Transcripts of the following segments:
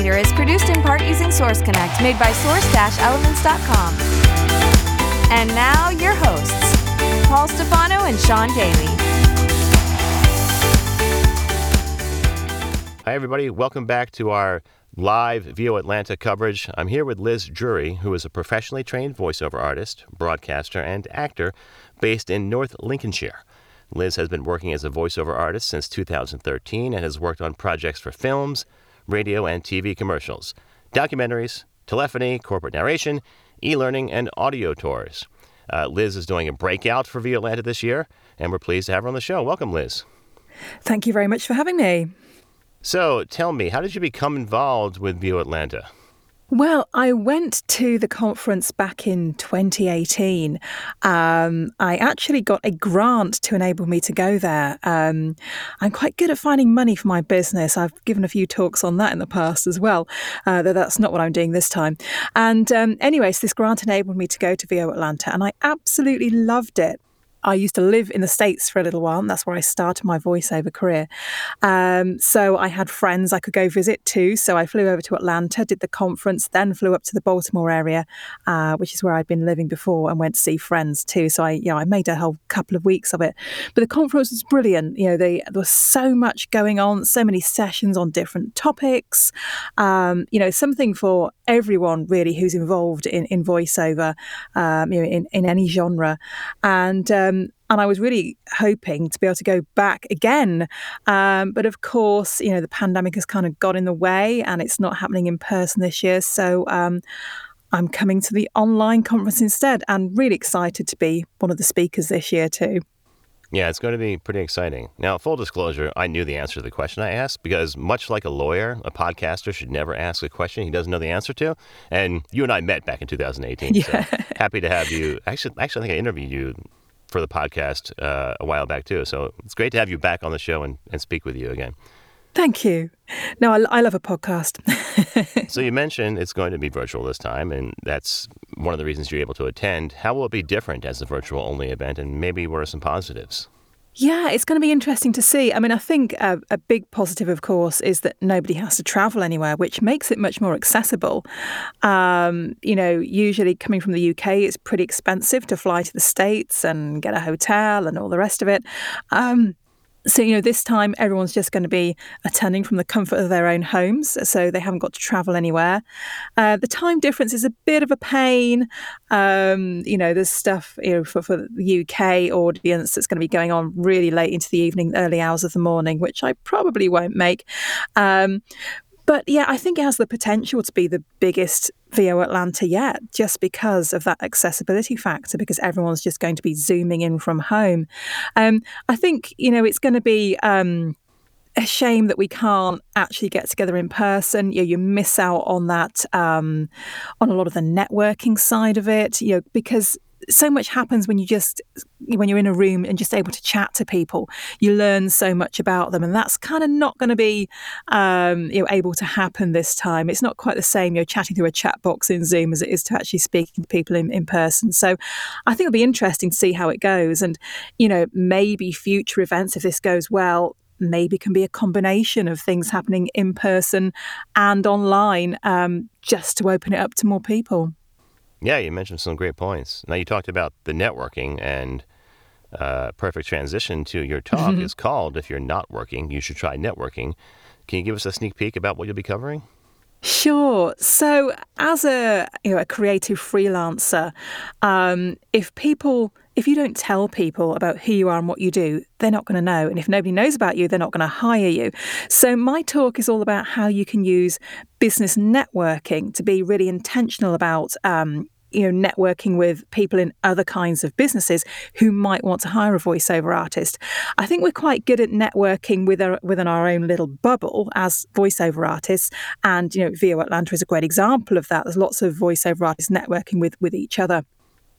Is produced in part using Source Connect, made by source-elements.com. And now your hosts, Paul Stefano and Sean Daly. Hi, everybody. Welcome back to our live VO Atlanta coverage. I'm here with Liz Drury, who is a professionally trained voiceover artist, broadcaster, and actor based in North Lincolnshire. Liz has been working as a voiceover artist since 2013 and has worked on projects for films, radio and TV commercials, documentaries, telephony, corporate narration, e learning, and audio tours. Uh, Liz is doing a breakout for VO Atlanta this year, and we're pleased to have her on the show. Welcome, Liz. Thank you very much for having me. So, tell me, how did you become involved with VO Atlanta? Well, I went to the conference back in 2018. Um, I actually got a grant to enable me to go there. Um, I'm quite good at finding money for my business. I've given a few talks on that in the past as well, uh, though that's not what I'm doing this time. And um, anyways, this grant enabled me to go to VO Atlanta, and I absolutely loved it. I used to live in the States for a little while, and that's where I started my voiceover career. Um, so I had friends I could go visit too. So I flew over to Atlanta, did the conference, then flew up to the Baltimore area, uh, which is where I'd been living before, and went to see friends too. So I, you know, I made a whole couple of weeks of it. But the conference was brilliant. You know, they, there was so much going on, so many sessions on different topics. Um, you know, something for everyone really who's involved in, in voiceover, um, you know, in, in any genre. And um, and I was really hoping to be able to go back again. Um, but of course, you know, the pandemic has kind of got in the way and it's not happening in person this year. So um, I'm coming to the online conference instead and really excited to be one of the speakers this year too. Yeah, it's going to be pretty exciting. Now, full disclosure, I knew the answer to the question I asked because, much like a lawyer, a podcaster should never ask a question he doesn't know the answer to. And you and I met back in 2018. Yeah. So happy to have you. Actually, actually, I think I interviewed you for the podcast uh, a while back too. So it's great to have you back on the show and, and speak with you again. Thank you. No, I, I love a podcast. so you mentioned it's going to be virtual this time, and that's one of the reasons you're able to attend. How will it be different as a virtual only event, and maybe what are some positives? Yeah, it's going to be interesting to see. I mean, I think a, a, big positive, of course, is that nobody has to travel anywhere, which makes it much more accessible. Um, you know, usually coming from the UK, it's pretty expensive to fly to the States and get a hotel and all the rest of it. Um, so, you know, this time everyone's just going to be attending from the comfort of their own homes. So they haven't got to travel anywhere. Uh, the time difference is a bit of a pain. Um, you know, there's stuff you know, for, for the UK audience that's going to be going on really late into the evening, early hours of the morning, which I probably won't make. Um, but yeah, I think it has the potential to be the biggest VO Atlanta yet, just because of that accessibility factor, because everyone's just going to be zooming in from home. Um, I think, you know, it's going to be. Um, a shame that we can't actually get together in person. You, know, you miss out on that, um, on a lot of the networking side of it. You know, because so much happens when you just when you're in a room and just able to chat to people. You learn so much about them and that's kind of not going to be um, you know able to happen this time. It's not quite the same you know chatting through a chat box in zoom as it is to actually speaking to people in, in person. So i think it'll be interesting to see how it goes. And you know maybe future events if this goes well maybe can be a combination of things happening in person and online um, just to open it up to more people yeah, you mentioned some great points. Now, you talked about the networking and uh, perfect transition to your talk mm-hmm. is called If You're Not Working, You Should Try Networking. Can you give us a sneak peek about what you'll be covering? Sure. So, as a you know a creative freelancer, um, if people if you don't tell people about who you are and what you do, they're not going to know. And if nobody knows about you, they're not going to hire you. So, my talk is all about how you can use business networking to be really intentional about um, you know, networking with people in other kinds of businesses who might want to hire a voiceover artist. I think we're quite good at networking with our, within our own little bubble as voiceover artists. And, you know, VO Atlanta is a great example of that. There's lots of voiceover artists networking with, with each other.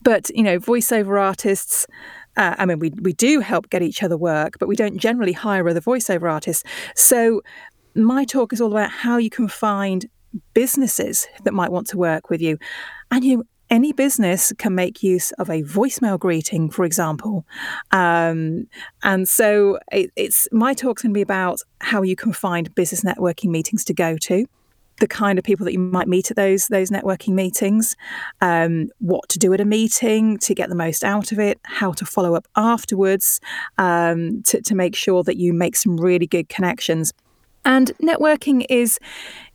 But, you know, voiceover artists, uh, I mean, we, we do help get each other work, but we don't generally hire other voiceover artists. So my talk is all about how you can find businesses that might want to work with you. And you any business can make use of a voicemail greeting, for example. Um, and so it, it's my talk's going to be about how you can find business networking meetings to go to the kind of people that you might meet at those those networking meetings, um, what to do at a meeting to get the most out of it, how to follow up afterwards um, to, to make sure that you make some really good connections. And networking is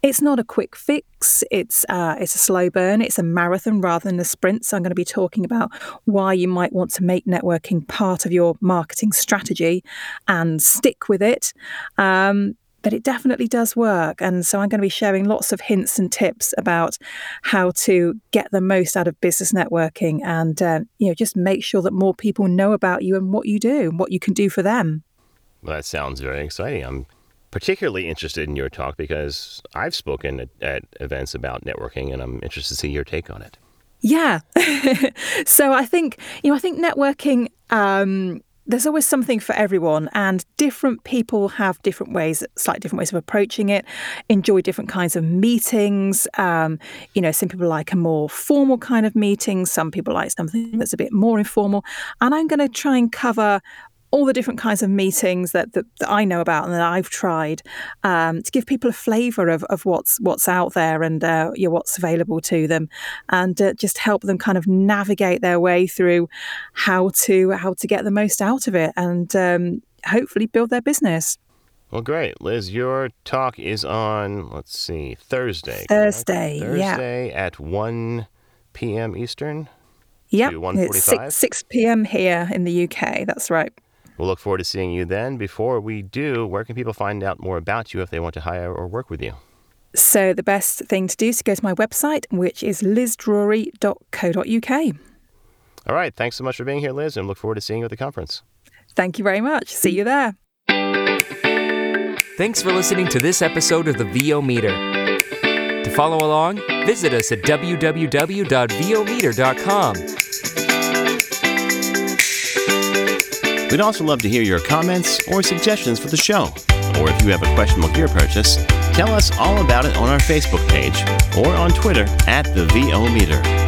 it's not a quick fix. It's uh, it's a slow burn. It's a marathon rather than a sprint. So I'm going to be talking about why you might want to make networking part of your marketing strategy and stick with it. Um, but it definitely does work. And so I'm going to be sharing lots of hints and tips about how to get the most out of business networking and uh, you know just make sure that more people know about you and what you do and what you can do for them. Well, that sounds very exciting. I'm particularly interested in your talk because I've spoken at, at events about networking and I'm interested to see your take on it. Yeah. so I think, you know, I think networking, um, there's always something for everyone, and different people have different ways, slightly different ways of approaching it, enjoy different kinds of meetings. Um, you know, some people like a more formal kind of meeting, some people like something that's a bit more informal. And I'm going to try and cover all the different kinds of meetings that, that, that I know about and that I've tried um, to give people a flavour of, of what's what's out there and uh, you know, what's available to them, and uh, just help them kind of navigate their way through how to how to get the most out of it and um, hopefully build their business. Well, great, Liz. Your talk is on let's see Thursday. Thursday, Thursday yeah. Thursday at one p.m. Eastern. Yep, it's 6, 6 p.m. here in the UK. That's right. We'll look forward to seeing you then. Before we do, where can people find out more about you if they want to hire or work with you? So, the best thing to do is to go to my website, which is lizdrury.co.uk. All right. Thanks so much for being here, Liz, and look forward to seeing you at the conference. Thank you very much. See you there. Thanks for listening to this episode of the VO Meter. To follow along, visit us at www.vometer.com. We'd also love to hear your comments or suggestions for the show. Or if you have a questionable gear purchase, tell us all about it on our Facebook page or on Twitter at the VO Meter.